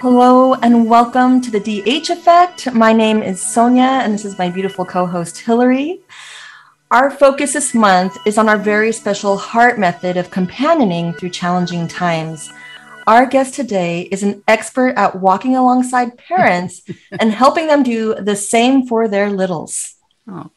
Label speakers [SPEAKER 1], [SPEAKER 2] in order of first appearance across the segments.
[SPEAKER 1] Hello and welcome to the DH Effect. My name is Sonja and this is my beautiful co host Hilary. Our focus this month is on our very special heart method of companioning through challenging times. Our guest today is an expert at walking alongside parents and helping them do the same for their littles.
[SPEAKER 2] Oh.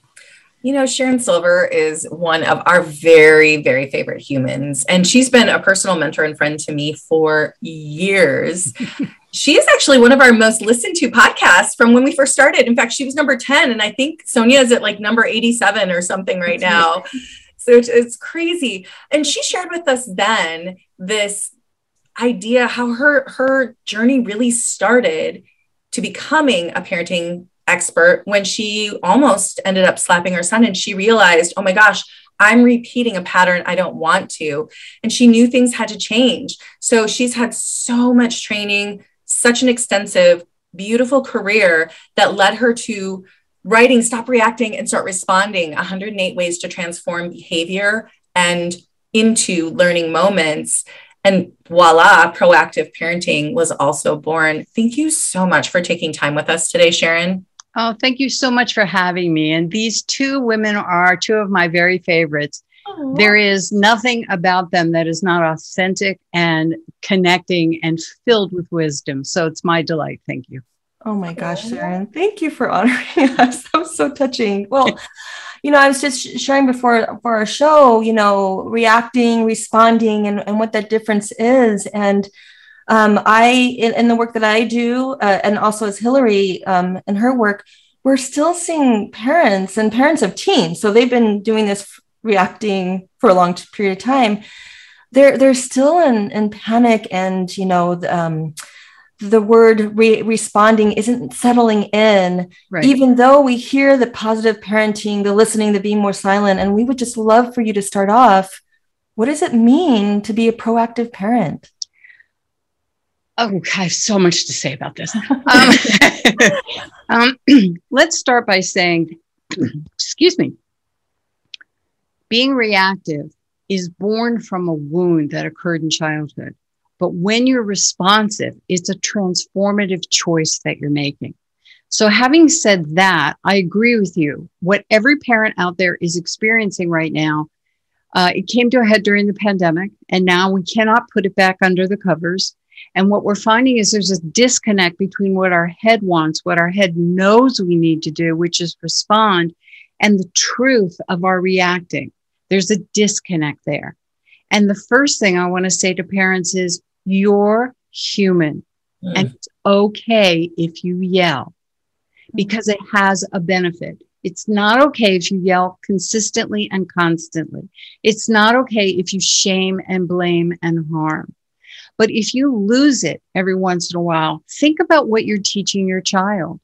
[SPEAKER 2] You know, Sharon Silver is one of our very, very favorite humans. And she's been a personal mentor and friend to me for years. she is actually one of our most listened to podcasts from when we first started. In fact, she was number 10, and I think Sonja is at like number 87 or something right now. So it's, it's crazy. And she shared with us then this idea how her her journey really started to becoming a parenting expert when she almost ended up slapping her son and she realized, oh my gosh, I'm repeating a pattern I don't want to. And she knew things had to change. So she's had so much training, such an extensive, beautiful career that led her to writing Stop Reacting and Start Responding 108 Ways to Transform Behavior and into Learning Moments. And voila, proactive parenting was also born. Thank you so much for taking time with us today, Sharon.
[SPEAKER 3] Oh, thank you so much for having me. And these two women are two of my very favorites. Aww. There is nothing about them that is not authentic and connecting and filled with wisdom. So it's my delight. Thank you.
[SPEAKER 1] Oh my gosh, Sharon. Thank you for honoring us. That was so touching. Well, you know, I was just sharing before for our show, you know, reacting, responding, and, and what that difference is. And um, I, in, in, the work that I do, uh, and also as Hilary um, in her work, we're still seeing parents and parents of teens. So they've been doing this reacting for a long period of time. They're they're still in, in panic, and you know, um, the word re- responding isn't settling in. Right. Even though we hear the positive parenting, the listening, the being more silent, and we would just love for you to start off. What does it mean to be a proactive parent?
[SPEAKER 3] Oh, I have so much to say about this. Um, um, let's start by saying, excuse me, being reactive is born from a wound that occurred in childhood. But when you're responsive, it's a transformative choice that you're making. So, having said that, I agree with you. What every parent out there is experiencing right now, uh, it came to a head during the pandemic, and now we cannot put it back under the covers. And what we're finding is there's a disconnect between what our head wants, what our head knows we need to do, which is respond, and the truth of our reacting. There's a disconnect there. And the first thing I want to say to parents is you're human mm. and it's okay if you yell because it has a benefit. It's not okay if you yell consistently and constantly. It's not okay if you shame and blame and harm. But if you lose it every once in a while, think about what you're teaching your child.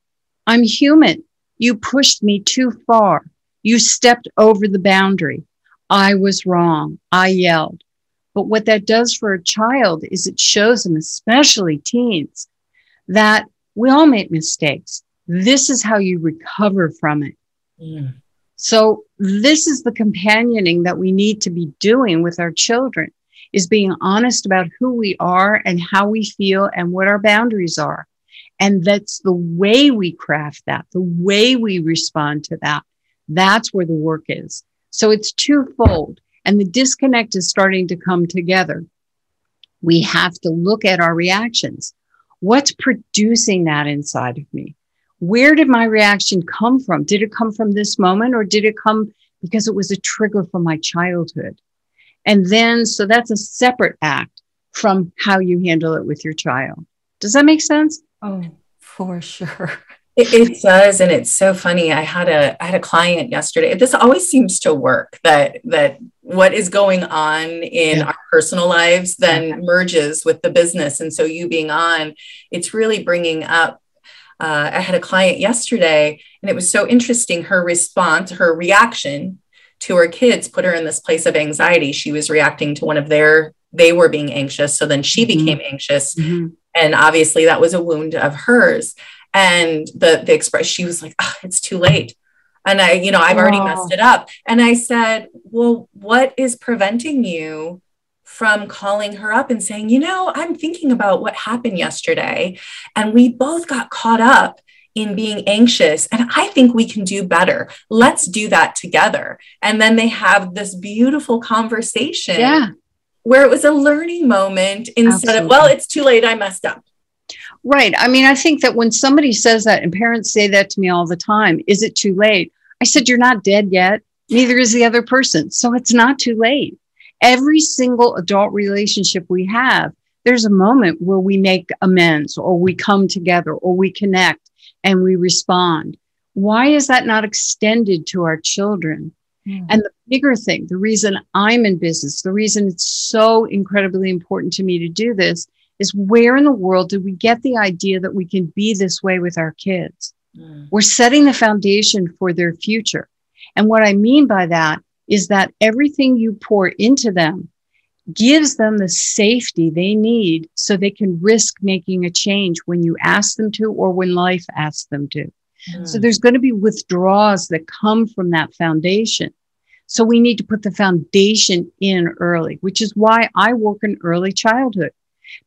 [SPEAKER 3] I'm human. You pushed me too far. You stepped over the boundary. I was wrong. I yelled. But what that does for a child is it shows them, especially teens, that we all make mistakes. This is how you recover from it. Yeah. So, this is the companioning that we need to be doing with our children is being honest about who we are and how we feel and what our boundaries are. And that's the way we craft that, the way we respond to that. That's where the work is. So it's twofold. And the disconnect is starting to come together. We have to look at our reactions. What's producing that inside of me? Where did my reaction come from? Did it come from this moment or did it come because it was a trigger from my childhood? And then, so that's a separate act from how you handle it with your child. Does that make sense?
[SPEAKER 1] Oh, for sure.
[SPEAKER 2] It, it, does, and it's so funny. I had a I had a client yesterday. This always seems to work. That that what is going on in yeah. our personal lives then yeah. merges with the business, and so you being on, it's really bringing up. Uh, I had a client yesterday, and it was so interesting. Her response, her reaction to her kids put her in this place of anxiety. She was reacting to one of their, they were being anxious. So then she mm-hmm. became anxious. Mm-hmm. And obviously that was a wound of hers. And the, the express, she was like, oh, it's too late. And I, you know, I've already messed it up. And I said, well, what is preventing you from calling her up and saying, you know, I'm thinking about what happened yesterday. And we both got caught up in being anxious. And I think we can do better. Let's do that together. And then they have this beautiful conversation.
[SPEAKER 3] Yeah.
[SPEAKER 2] Where it was a learning moment instead Absolutely. of, well, it's too late. I messed up.
[SPEAKER 3] Right. I mean, I think that when somebody says that, and parents say that to me all the time, is it too late? I said, You're not dead yet. Neither is the other person. So it's not too late. Every single adult relationship we have, there's a moment where we make amends or we come together or we connect and we respond. Why is that not extended to our children? Mm. And the bigger thing, the reason I'm in business, the reason it's so incredibly important to me to do this is where in the world did we get the idea that we can be this way with our kids? Mm. We're setting the foundation for their future. And what I mean by that is that everything you pour into them gives them the safety they need so they can risk making a change when you ask them to or when life asks them to. Mm. So there's going to be withdrawals that come from that foundation. So we need to put the foundation in early, which is why I work in early childhood,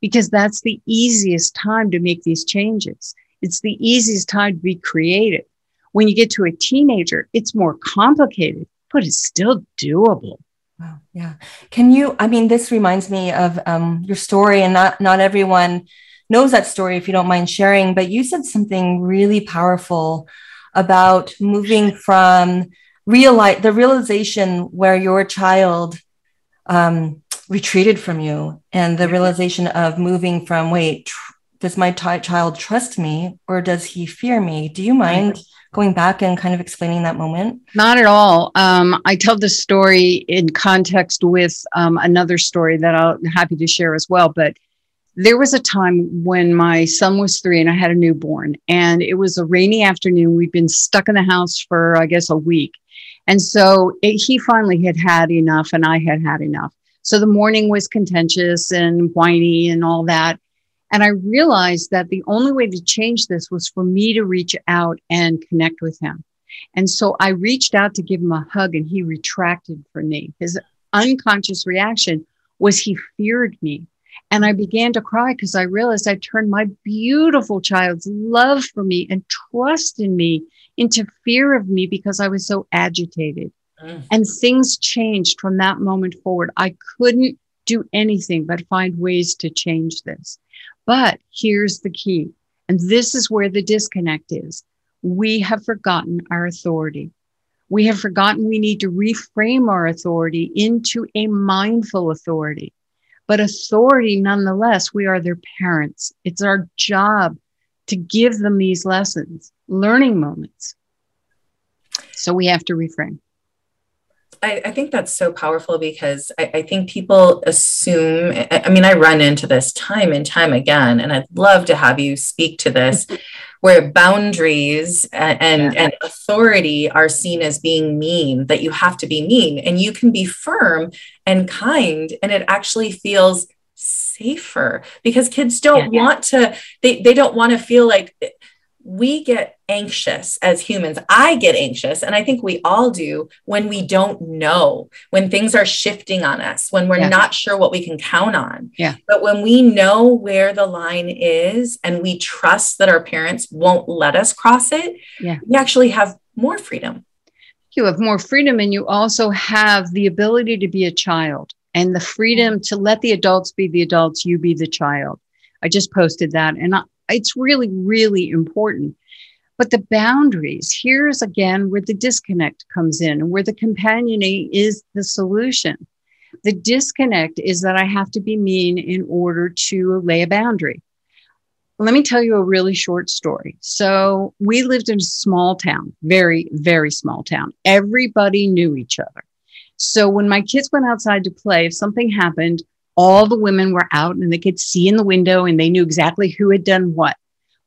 [SPEAKER 3] because that's the easiest time to make these changes. It's the easiest time to be creative. When you get to a teenager, it's more complicated, but it's still doable.
[SPEAKER 1] Wow. Yeah. Can you, I mean, this reminds me of um, your story, and not, not everyone knows that story if you don't mind sharing, but you said something really powerful about moving from realize the realization where your child um, retreated from you and the realization of moving from wait tr- does my t- child trust me or does he fear me do you mind going back and kind of explaining that moment?
[SPEAKER 3] Not at all. Um, I tell this story in context with um, another story that I'm happy to share as well. But there was a time when my son was three and I had a newborn, and it was a rainy afternoon. We'd been stuck in the house for, I guess, a week. And so it, he finally had had enough, and I had had enough. So the morning was contentious and whiny and all that. And I realized that the only way to change this was for me to reach out and connect with him. And so I reached out to give him a hug and he retracted from me. His unconscious reaction was he feared me. And I began to cry because I realized I turned my beautiful child's love for me and trust in me into fear of me because I was so agitated. Mm. And things changed from that moment forward. I couldn't do anything but find ways to change this. But here's the key, and this is where the disconnect is. We have forgotten our authority. We have forgotten we need to reframe our authority into a mindful authority. But authority, nonetheless, we are their parents. It's our job to give them these lessons, learning moments. So we have to reframe.
[SPEAKER 2] I, I, think that's so powerful because I, I, think people assume, I mean, I run into this time and time again, and I'd love to have you speak to this, where boundaries and, and, yeah. and authority are seen as being mean, that you have to be mean, and you can be firm and kind, and it actually feels safer because kids don't yeah, want to, they, they don't want to feel like we get anxious as humans. I get anxious, and I think we all do when we don't know, when things are shifting on us, when we're yeah. not sure what we can count on.
[SPEAKER 3] Yeah.
[SPEAKER 2] But when we know where the line is and we trust that our parents won't let us cross it,
[SPEAKER 3] yeah.
[SPEAKER 2] we actually have more freedom.
[SPEAKER 3] You have more freedom, and you also have the ability to be a child and the freedom to let the adults be the adults, you be the child. I just posted that, and I, it's really, really important. But the boundaries, here's again where the disconnect comes in, where the companioning is the solution. The disconnect is that I have to be mean in order to lay a boundary. Let me tell you a really short story. So, we lived in a small town, very, very small town. Everybody knew each other. So, when my kids went outside to play, if something happened, all the women were out and they could see in the window and they knew exactly who had done what.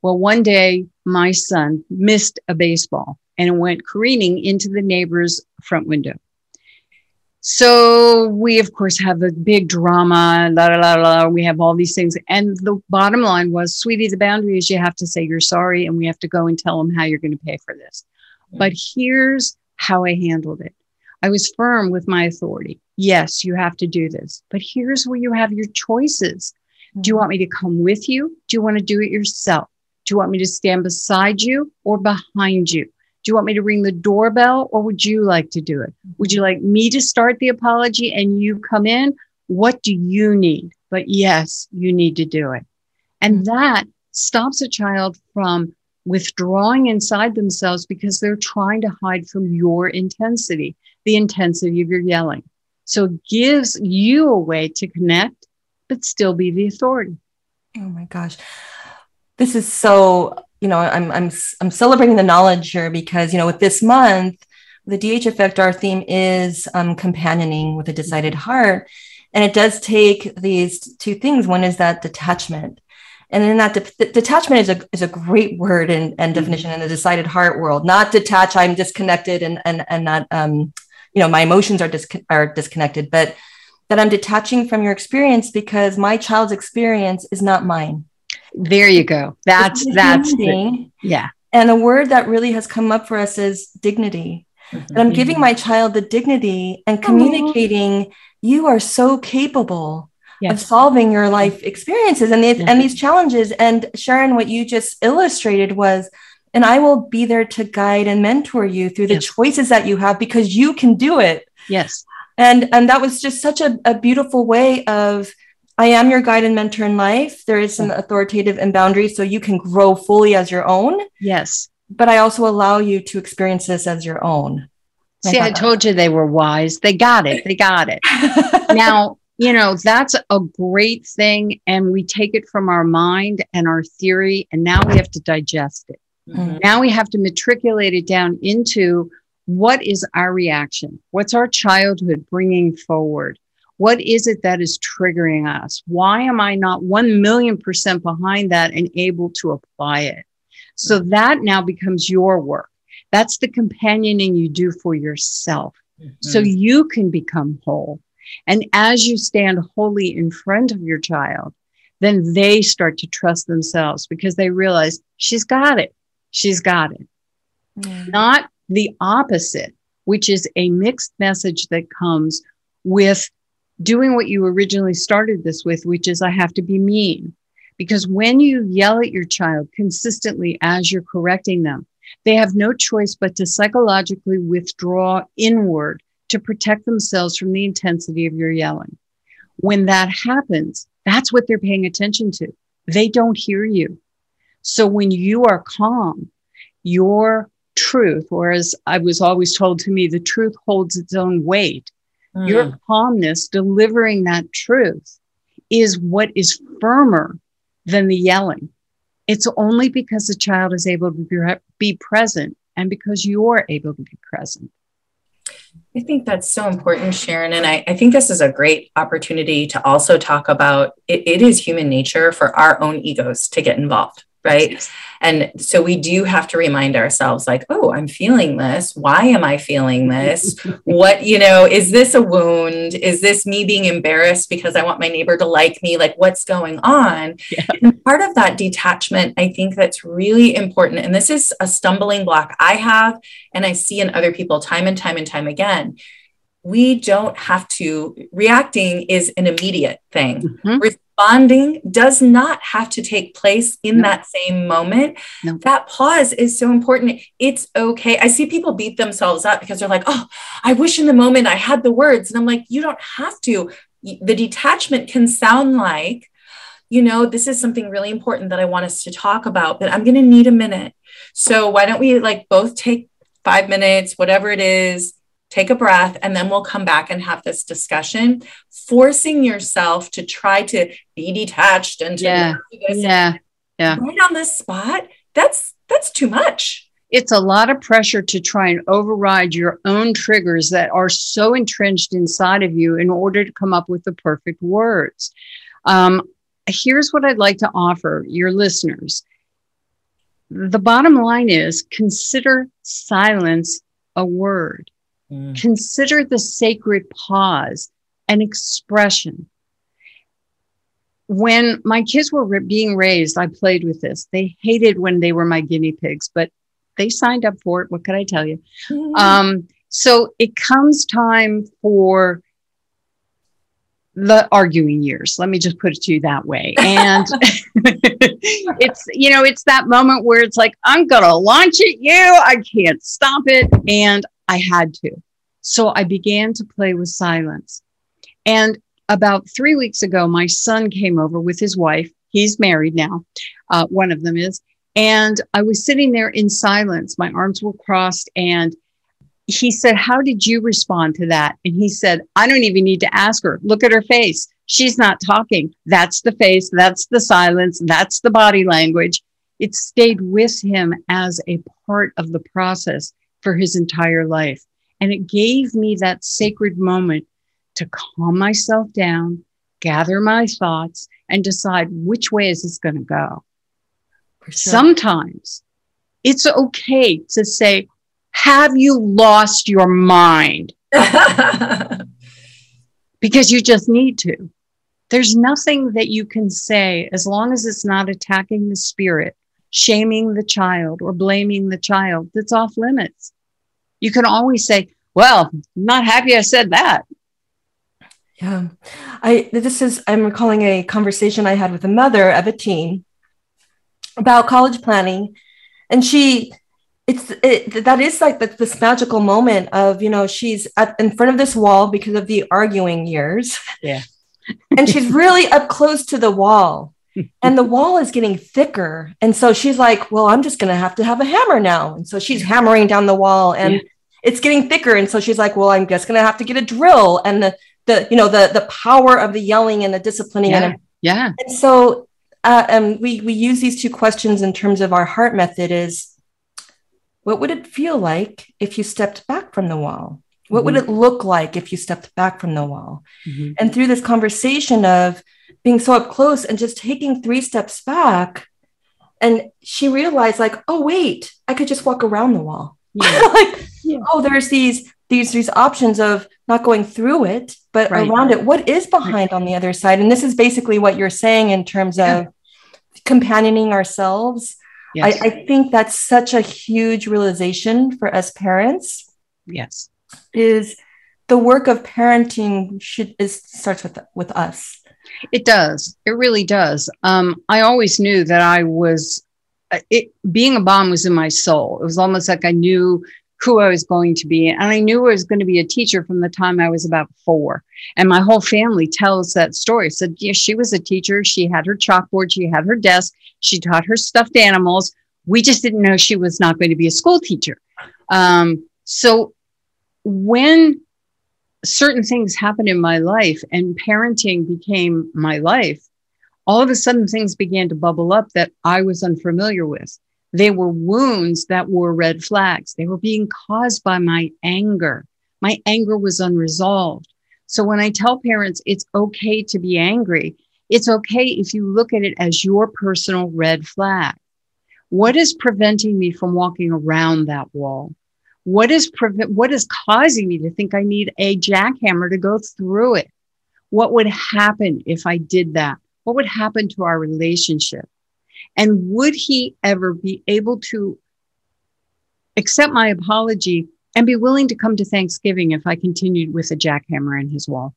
[SPEAKER 3] Well, one day my son missed a baseball and it went careening into the neighbor's front window. So we, of course, have a big drama. La, la, la, la. We have all these things. And the bottom line was, sweetie, the boundary is you have to say you're sorry and we have to go and tell them how you're going to pay for this. But here's how I handled it I was firm with my authority. yes, you have to do this, but here's where you have your choices. Do you mm-hmm. want me to come with you? Do you want to do it yourself? Do you want me to stand beside you or behind you? Do you want me to ring the doorbell or would you like to do it? Would you like me to start the apology and you come in? What do you need? But yes, you need to do it. And mm-hmm. that stops a child from withdrawing inside themselves because they're trying to hide from your intensity, the intensity of your yelling. So it gives you a way to connect, but still be the authority.
[SPEAKER 1] Oh my gosh. This is so, you know, I'm I'm I'm celebrating the knowledge here because, you know, with this month, the DH effect, our theme is um, companioning with a decided heart. And it does take these two things. One is that detachment and then that de- detachment is a, is a great word and, and mm-hmm. definition in the decided heart world not detach i'm disconnected and and, and not um, you know my emotions are, dis- are disconnected but that i'm detaching from your experience because my child's experience is not mine
[SPEAKER 3] there you go that's that's the, yeah
[SPEAKER 1] and a word that really has come up for us is dignity mm-hmm. that i'm giving my child the dignity and communicating you are so capable yes. of solving your life experiences and these, and these challenges. And Sharon, what you just illustrated was, and I will be there to guide and mentor you through the yes. choices that you have because you can do it.
[SPEAKER 3] Yes.
[SPEAKER 1] And and that was just such a, a beautiful way of I am your guide and mentor in life. There is some authoritative and boundaries so you can grow fully as your own.
[SPEAKER 3] Yes.
[SPEAKER 1] But I also allow you to experience this as your own.
[SPEAKER 3] See, I, I told you they were wise. They got it. They got it. now, you know, that's a great thing. And we take it from our mind and our theory, and now we have to digest it. Mm-hmm. Now we have to matriculate it down into what is our reaction? What's our childhood bringing forward? What is it that is triggering us? Why am I not 1 million percent behind that and able to apply it? So that now becomes your work. That's the companioning you do for yourself. Mm-hmm. So you can become whole. And as you stand wholly in front of your child, then they start to trust themselves because they realize she's got it. She's got it. Mm. Not the opposite, which is a mixed message that comes with doing what you originally started this with, which is I have to be mean. Because when you yell at your child consistently as you're correcting them, they have no choice but to psychologically withdraw inward to protect themselves from the intensity of your yelling. When that happens, that's what they're paying attention to. They don't hear you. So when you are calm, your truth, or as I was always told to me, the truth holds its own weight. Mm. Your calmness, delivering that truth, is what is firmer than the yelling. It's only because the child is able to be present and because you're able to be present.
[SPEAKER 2] I think that's so important, Sharon. And I, I think this is a great opportunity to also talk about it, it is human nature for our own egos to get involved right? and so we do have to remind ourselves like oh i'm feeling this. Why am i feeling this? What you know is this a wound? Is this me being embarrassed because i want my neighbor to like me? Like what's going on? Yeah. and part of that detachment i think that's really important and this is a stumbling block i have and i see in other people time and time and time again. We don't have to reacting is an immediate thing. Mm-hmm responding does not have to take place in no. that same moment. No. That pause is so important. It's okay. I see people beat themselves up because they're like, oh, I wish in the moment I had the words. And I'm like, you don't have to. The detachment can sound like, you know, this is something really important that I want us to talk about, but I'm going to need a minute. So why don't we like both take five minutes, whatever it is, take a breath, and then we'll come back and have this discussion. Forcing yourself to try to be detached and to
[SPEAKER 3] yeah, yeah, yeah,
[SPEAKER 2] right on the spot. That's that's too much.
[SPEAKER 3] It's a lot of pressure to try and override your own triggers that are so entrenched inside of you in order to come up with the perfect words. Um, here's what I'd like to offer your listeners. The bottom line is consider silence a word. Mm. Consider the sacred pause an expression. When my kids were being raised, I played with this. They hated when they were my guinea pigs, but they signed up for it. What could I tell you? Mm. Um, so it comes time for the arguing years. Let me just put it to you that way. And it's, you know, it's that moment where it's like, I'm going to launch at you. I can't stop it. And I had to. So I began to play with silence. And about three weeks ago, my son came over with his wife. He's married now. Uh, one of them is. And I was sitting there in silence. My arms were crossed and he said, How did you respond to that? And he said, I don't even need to ask her. Look at her face. She's not talking. That's the face. That's the silence. That's the body language. It stayed with him as a part of the process for his entire life. And it gave me that sacred moment to calm myself down, gather my thoughts, and decide which way is this going to go. Sure. Sometimes it's okay to say, have you lost your mind? because you just need to. There's nothing that you can say as long as it's not attacking the spirit, shaming the child, or blaming the child that's off limits. You can always say, Well, I'm not happy I said that.
[SPEAKER 1] Yeah. I this is I'm recalling a conversation I had with a mother of a teen about college planning. And she it's it, that is like the, this magical moment of you know she's at, in front of this wall because of the arguing years
[SPEAKER 3] yeah
[SPEAKER 1] and she's really up close to the wall and the wall is getting thicker and so she's like well i'm just going to have to have a hammer now and so she's hammering down the wall and yeah. it's getting thicker and so she's like well i'm just going to have to get a drill and the the you know the the power of the yelling and the disciplining
[SPEAKER 3] yeah.
[SPEAKER 1] and,
[SPEAKER 3] yeah
[SPEAKER 1] and so uh, um, we we use these two questions in terms of our heart method is what would it feel like if you stepped back from the wall? What mm-hmm. would it look like if you stepped back from the wall? Mm-hmm. And through this conversation of being so up close and just taking three steps back, and she realized, like, oh wait, I could just walk around the wall. Yeah. like, yeah. oh, there's these these these options of not going through it, but right. around it. What is behind right. on the other side? And this is basically what you're saying in terms of yeah. companioning ourselves Yes. I, I think that's such a huge realization for us parents.
[SPEAKER 3] Yes.
[SPEAKER 1] Is the work of parenting should is starts with with us.
[SPEAKER 3] It does. It really does. Um, I always knew that I was uh, it being a mom was in my soul. It was almost like I knew who I was going to be. And I knew I was going to be a teacher from the time I was about four. And my whole family tells that story. Said, yeah, she was a teacher. She had her chalkboard, she had her desk, she taught her stuffed animals. We just didn't know she was not going to be a school teacher. Um, so when certain things happened in my life and parenting became my life, all of a sudden things began to bubble up that I was unfamiliar with. They were wounds that were red flags. They were being caused by my anger. My anger was unresolved. So when I tell parents it's okay to be angry, it's okay if you look at it as your personal red flag. What is preventing me from walking around that wall? What is pre- what is causing me to think I need a jackhammer to go through it? What would happen if I did that? What would happen to our relationship? And would he ever be able to accept my apology and be willing to come to Thanksgiving if I continued with a jackhammer in his wall?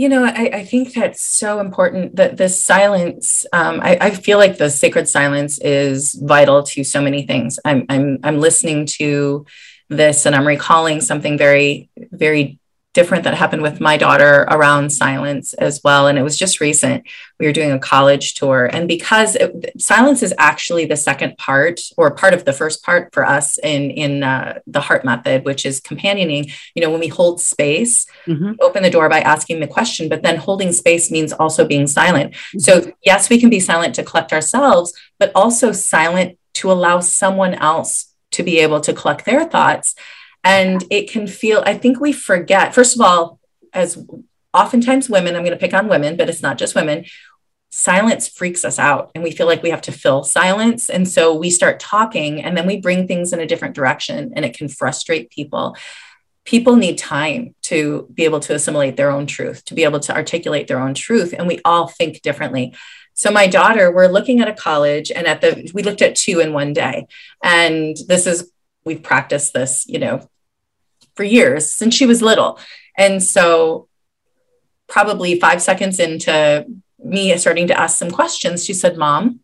[SPEAKER 2] You know, I, I think that's so important that this silence, um, I, I, feel like the sacred silence is vital to so many things. I'm, I'm, I'm listening to this and I'm recalling something very, very different that happened with my daughter around silence as well. And it was just recent. We were doing a college tour. And because it, silence is actually the second part or part of the first part for us in, in uh, the heart method, which is companioning, you know, when we hold space, mm-hmm. open the door by asking the question, but then holding space means also being silent. Mm-hmm. So, yes, we can be silent to collect ourselves, but also silent to allow someone else to be able to collect their thoughts and it can feel, I think we forget, first of all, as oftentimes women, I'm going to pick on women, but it's not just women, silence freaks us out and we feel like we have to fill silence. And so we start talking and then we bring things in a different direction and it can frustrate people. People need time to be able to assimilate their own truth, to be able to articulate their own truth. And we all think differently. So my daughter, we're looking at a college and at the, we looked at two in one day. And this is we've practiced this, you know, for years since she was little. And so probably five seconds into me starting to ask some questions, she said, Mom,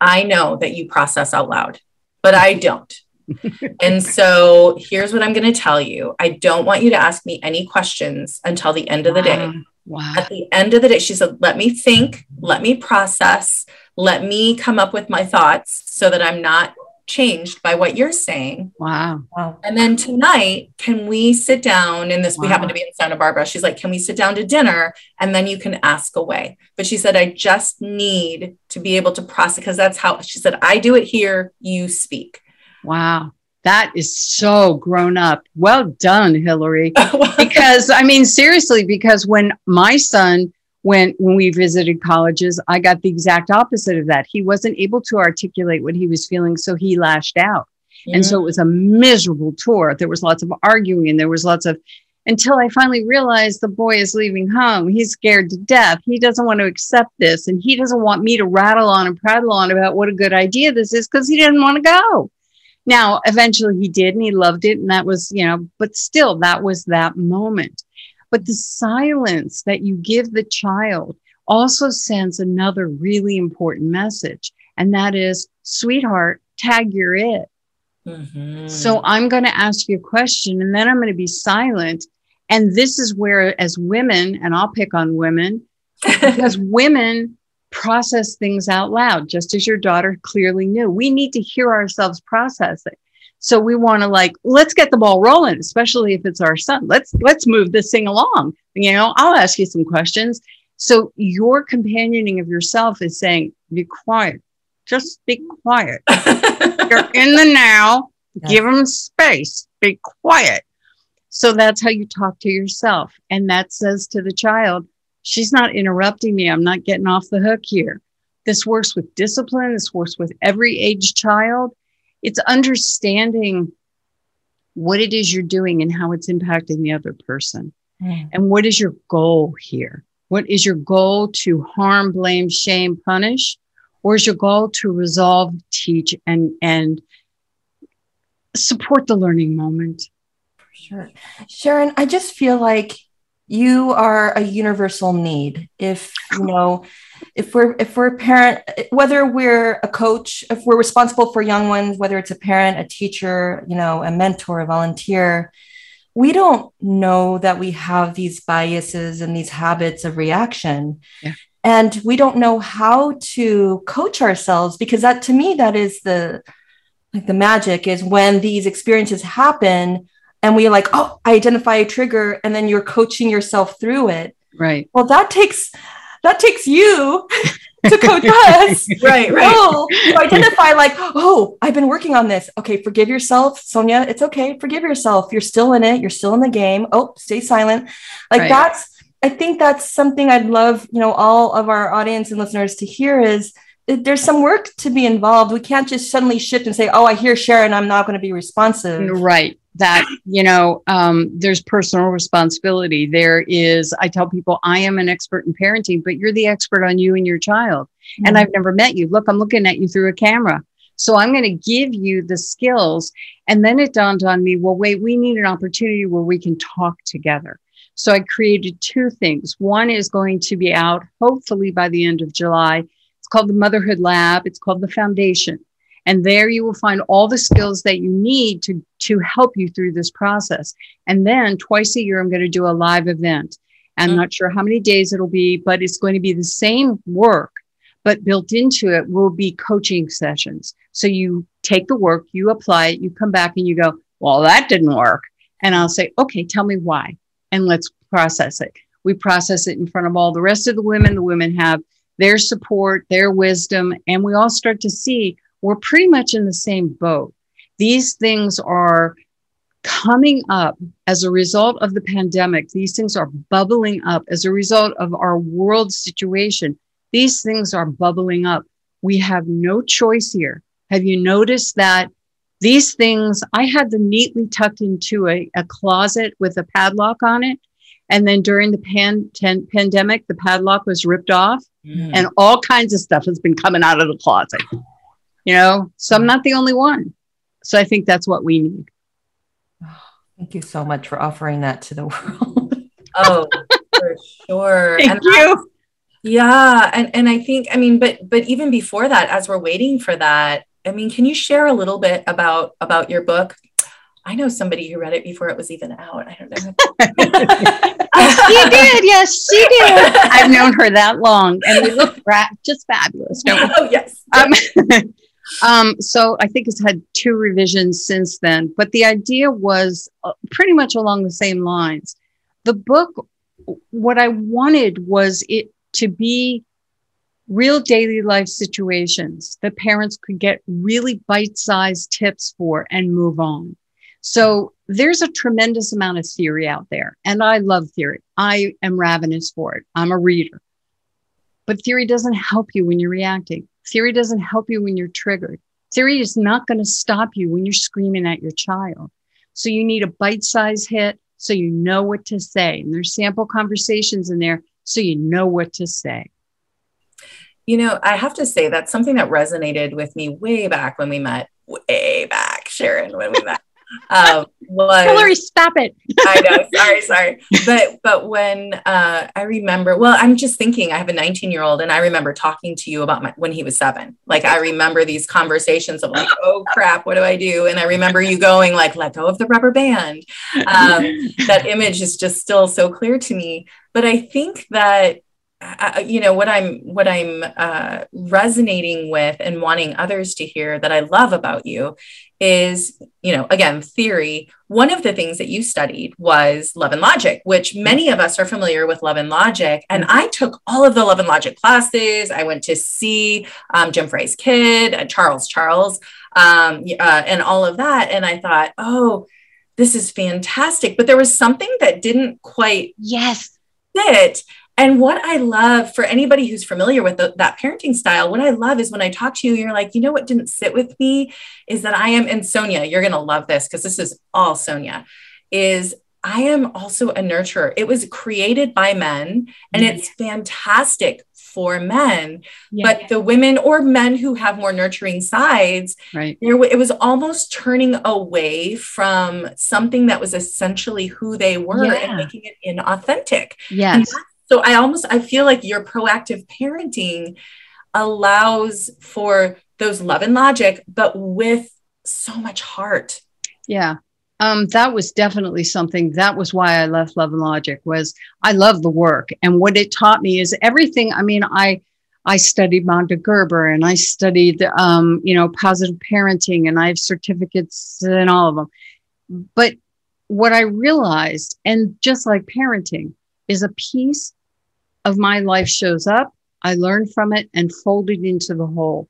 [SPEAKER 2] I know that you process out loud, but I don't. and so here's what I'm going to tell you. I don't want you to ask me any questions until the end of the day. Wow. At the end of the day, she said, let me think, let me process, let me come up with my thoughts so that I'm not changed by what you're saying.
[SPEAKER 3] Wow.
[SPEAKER 2] wow. And then tonight, can we sit down? And this, wow. we happen to be in Santa Barbara. She's like, can we sit down to dinner? And then you can ask away. But she said, I just need to be able to process because that's how she said, I do it here, you speak.
[SPEAKER 3] Wow. That is so grown up. Well done, Hilary. because I mean, seriously, because when my son when when we visited colleges, I got the exact opposite of that. He wasn't able to articulate what he was feeling, so he lashed out. Yeah. And so it was a miserable tour. There was lots of arguing and there was lots of until I finally realized the boy is leaving home. He's scared to death. He doesn't want to accept this. And he doesn't want me to rattle on and prattle on about what a good idea this is because he didn't want to go. Now, eventually he did and he loved it. And that was, you know, but still, that was that moment. But the silence that you give the child also sends another really important message. And that is, sweetheart, tag your it. Mm-hmm. So I'm going to ask you a question and then I'm going to be silent. And this is where, as women, and I'll pick on women, because women process things out loud, just as your daughter clearly knew. We need to hear ourselves process it. So we want to like, let's get the ball rolling, especially if it's our son. Let's let's move this thing along. You know, I'll ask you some questions. So your companioning of yourself is saying, be quiet. Just be quiet. You're in the now. Give them space. Be quiet. So that's how you talk to yourself. And that says to the child, she's not interrupting me. I'm not getting off the hook here. This works with discipline. This works with every age child. It's understanding what it is you're doing and how it's impacting the other person. Mm. And what is your goal here? What is your goal to harm, blame, shame, punish? Or is your goal to resolve, teach, and, and support the learning moment?
[SPEAKER 1] For sure. Sharon, I just feel like you are a universal need if you know if we're if we're a parent whether we're a coach if we're responsible for young ones whether it's a parent a teacher you know a mentor a volunteer we don't know that we have these biases and these habits of reaction. Yeah. and we don't know how to coach ourselves because that to me that is the like the magic is when these experiences happen and we're like oh i identify a trigger and then you're coaching yourself through it.
[SPEAKER 3] Right.
[SPEAKER 1] Well that takes that takes you to coach us.
[SPEAKER 2] Right right.
[SPEAKER 1] Oh to identify like oh i've been working on this. Okay forgive yourself sonja. It's okay. Forgive yourself. You're still in it. You're still in the game. Oh stay silent. Like right. that's i think that's something i'd love you know all of our audience and listeners to hear is there's some work to be involved. We can't just suddenly shift and say, "Oh, I hear Sharon, I'm not going to be responsive."
[SPEAKER 3] Right. That you know, um, there's personal responsibility. There is. I tell people, I am an expert in parenting, but you're the expert on you and your child. Mm-hmm. And I've never met you. Look, I'm looking at you through a camera. So I'm going to give you the skills. And then it dawned on me, well, wait, we need an opportunity where we can talk together. So I created two things. One is going to be out hopefully by the end of July called the Motherhood Lab. It's called the Foundation. And there you will find all the skills that you need to, to help you through this process. And then twice a year, I'm going to do a live event. I'm mm-hmm. not sure how many days it'll be, but it's going to be the same work, but built into it will be coaching sessions. So you take the work, you apply it, you come back and you go, well, that didn't work. And I'll say, okay, tell me why. And let's process it. We process it in front of all the rest of the women. The women have their support, their wisdom, and we all start to see we're pretty much in the same boat. These things are coming up as a result of the pandemic. These things are bubbling up as a result of our world situation. These things are bubbling up. We have no choice here. Have you noticed that these things, I had them neatly tucked into a, a closet with a padlock on it. And then during the pan, ten, pandemic, the padlock was ripped off mm. and all kinds of stuff has been coming out of the closet. You know, so I'm not the only one. So I think that's what we need.
[SPEAKER 1] thank you so much for offering that to the world.
[SPEAKER 2] oh, For sure.
[SPEAKER 3] Thank
[SPEAKER 2] and
[SPEAKER 3] you.
[SPEAKER 2] Yeah, and and I think I mean, but but even before that, as we're waiting for that, I mean, can you share a little bit about about your book? I know somebody who read it before it was even out. I don't know.
[SPEAKER 3] she did. Yes, she did. I've known her that long, and we look ra- just fabulous, don't we?
[SPEAKER 2] oh yes.
[SPEAKER 3] Um, um, so I think it's had two revisions since then, but the idea was uh, pretty much along the same lines. The book, what I wanted was it to be real daily life situations that parents could get really bite sized tips for and move on. So there's a tremendous amount of theory out there, and I love theory. I am ravenous for it. I'm a reader. But theory doesn't help you when you're reacting. Theory doesn't help you when you're triggered. Theory is not going to stop you when you're screaming at your child. So you need a bite sized hit so you know what to say. And there's sample conversations in there so you know what to say.
[SPEAKER 2] You know, I have to say that's something that resonated with me way back when we met, way back, Sharon, when we met. Um, was,
[SPEAKER 3] Hilary, stop it.
[SPEAKER 2] I know, sorry, sorry. But but when uh, I remember, well, I'm just thinking, I have a 19 year old, and I remember talking to you about my, when he was seven. Like I remember these conversations of like, oh crap, what do I do? And I remember you going like, let go of the rubber band. Um, that image is just still so clear to me. But I think that you know what i'm what i'm uh, resonating with and wanting others to hear that i love about you is you know again theory. One of the things that you studied was love and logic which many of us are familiar with love and logic. And i took all of the love and logic classes. I went to see um, jim fay's kid uh, charles charles um, uh, and all of that. And i thought oh this is fantastic. But there was something that didn't quite
[SPEAKER 3] yes.
[SPEAKER 2] fit and what I love for anybody who's familiar with the, that parenting style, what I love is when I talk to you, you're like, you know what didn't sit with me is that I am, and Sonja, you're going to love this because this is all Sonja, is I am also a nurturer. It was created by men and mm-hmm. it's fantastic for men yeah. but the women or men who have more nurturing sides
[SPEAKER 3] right
[SPEAKER 2] it was almost turning away from something that was essentially who they were yeah. and making it inauthentic
[SPEAKER 3] yes
[SPEAKER 2] so I almost I feel like your proactive parenting allows for those love and logic, but with so much heart.
[SPEAKER 3] Yeah. Um, that was definitely something that was why I left Love and Logic was I love the work. And what it taught me is everything. I mean, I I studied Magda Gerber and I studied um, you know, positive parenting and I have certificates in all of them. But what I realized, and just like parenting, is a piece of my life shows up, I learn from it and fold it into the whole.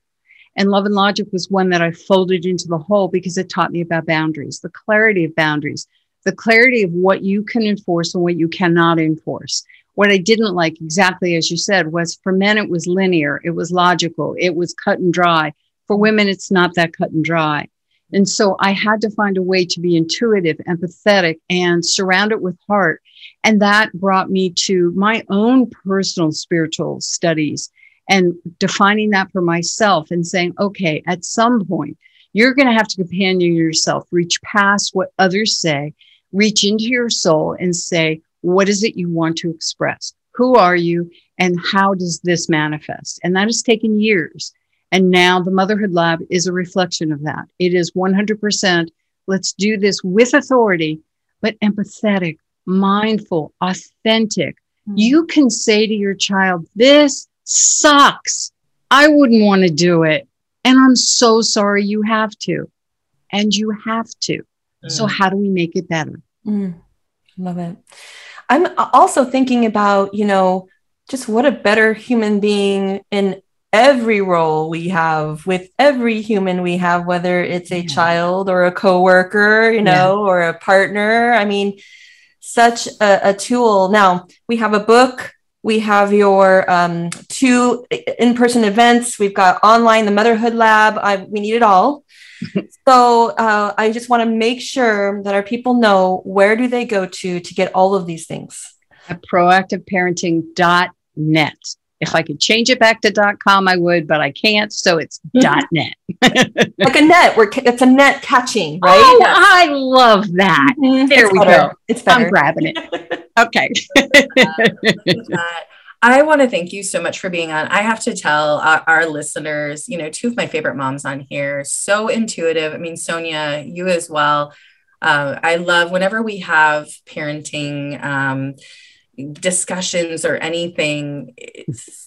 [SPEAKER 3] And Love and Logic was one that I folded into the whole because it taught me about boundaries, the clarity of boundaries, the clarity of what you can enforce and what you cannot enforce. What I didn't like, exactly as you said, was for men, it was linear, it was logical, it was cut and dry. For women, it's not that cut and dry. And so I had to find a way to be intuitive, empathetic, and surround it with heart. And that brought me to my own personal spiritual studies and defining that for myself and saying, okay, at some point, you're going to have to companion yourself, reach past what others say, reach into your soul and say, what is it you want to express? Who are you? And how does this manifest? And that has taken years. And now the Motherhood Lab is a reflection of that. It is 100% let's do this with authority, but empathetic, mindful, authentic. Mm-hmm. You can say to your child, This sucks. I wouldn't want to do it. And I'm so sorry you have to. And you have to. Mm-hmm. So, how do we make it better?
[SPEAKER 1] Mm. Love it. I'm also thinking about, you know, just what a better human being in every role we have with every human we have whether it's a yeah. child or a coworker you know yeah. or a partner i mean such a, a, tool. Now we have a book. We have your um, two in-person events. We've got online the motherhood lab. I, we need it all. So uh, i just want to make sure that our people know where do they go to to get all of these things.
[SPEAKER 3] At proactiveparenting.net if I could change it back to .com, I would, but I can't. So it's mm-hmm. .net.
[SPEAKER 1] like a net. Where it's a net catching, right?
[SPEAKER 3] Oh, I love that. Mm-hmm. There it's we better. go.
[SPEAKER 1] It's better.
[SPEAKER 3] I'm grabbing it. Okay.
[SPEAKER 2] I want to thank you so much for being on. I have to tell our, our, listeners, you know, two of my favorite moms on here, so intuitive. I mean, Sonja, you as well. Uh, I love whenever we have parenting um, discussions or anything.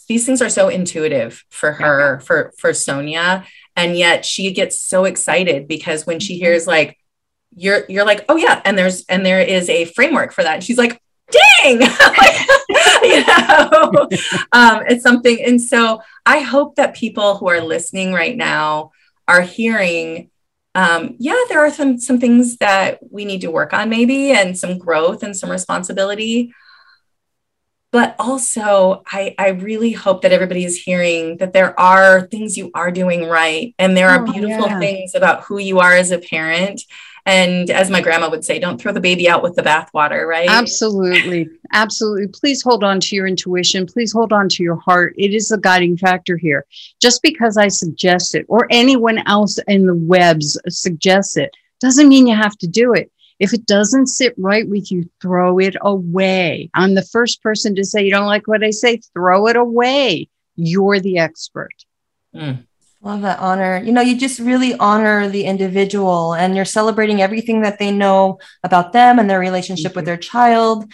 [SPEAKER 2] These things are so intuitive for her, for for Sonja, and yet she gets so excited because when she mm-hmm. hears like you're you're like oh yeah. And there's and there is a framework for that. And she's like dang! You know? Um, it's something and so i hope that people who are listening right now are hearing um, yeah there are some some things that we need to work on maybe and some growth and some responsibility but also I, I really hope that everybody is hearing that there are things you are doing right and there are oh, beautiful yeah. things about who you are as a parent and as my grandma would say, don't throw the baby out with the bathwater, right?
[SPEAKER 3] Absolutely. Absolutely. Please hold on to your intuition. Please hold on to your heart. It is a guiding factor here. Just because I suggest it or anyone else in the webs suggests it doesn't mean you have to do it. If it doesn't sit right with you, throw it away. I'm the first person to say, you don't like what I say, throw it away. You're the expert.
[SPEAKER 1] Mm. Love that honor. You know, you just really honor the individual and you're celebrating everything that they know about them and their relationship with their child.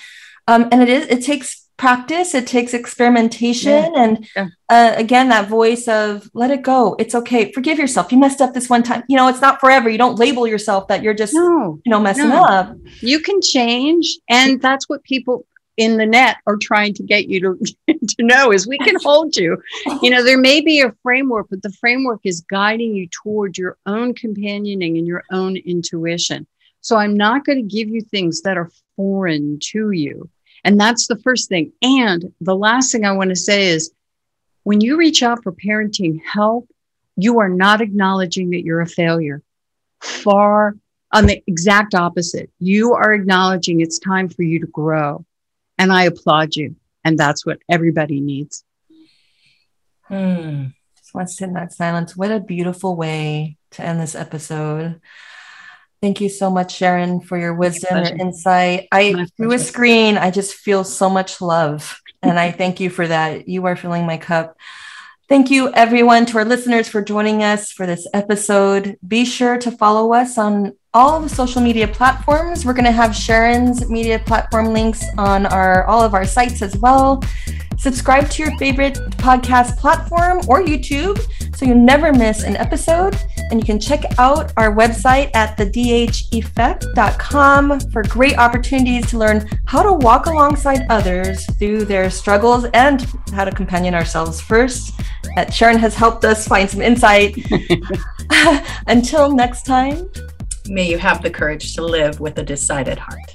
[SPEAKER 1] Um, and it is, it takes practice, it takes experimentation. Yeah. And yeah. Uh, again, that voice of let it go. It's okay. Forgive yourself. You messed up this one time. You know, it's not forever. You don't label yourself that you're just, no, you know, messing no. up.
[SPEAKER 3] You can change. And that's what people, in the net are trying to get you to, to know is we can hold you. You know, there may be a framework, but the framework is guiding you toward your own companioning and your own intuition. So I'm not going to give you things that are foreign to you. And that's the first thing. And the last thing I want to say is when you reach out for parenting help, you are not acknowledging that you're a failure. Far on the exact opposite. You are acknowledging it's time for you to grow. And I applaud you. And that's what everybody needs.
[SPEAKER 1] Hmm. Just want to sit in that silence. What a beautiful way to end this episode. Thank you so much, Sharon, for your wisdom, your insight. I through a screen, I just feel so much love. and I thank you for that. You are filling my cup. Thank you, everyone, to our listeners for joining us for this episode. Be sure to follow us on all the social media platforms. We're going to have Sharon's media platform links on our all of our sites as well. Subscribe to your favorite podcast platform or YouTube so you never miss an episode. And you can check out our website at thedheffect.com for great opportunities to learn how to walk alongside others through their struggles and how to companion ourselves first. That Sharon has helped us find some insight. Until next time,
[SPEAKER 2] may you have the courage to live with a decided heart.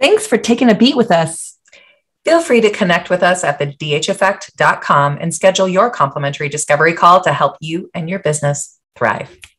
[SPEAKER 1] Thanks for taking a beat with us.
[SPEAKER 2] Feel free to connect with us at thedheffect.com and schedule your complimentary discovery call to help you and your business thrive.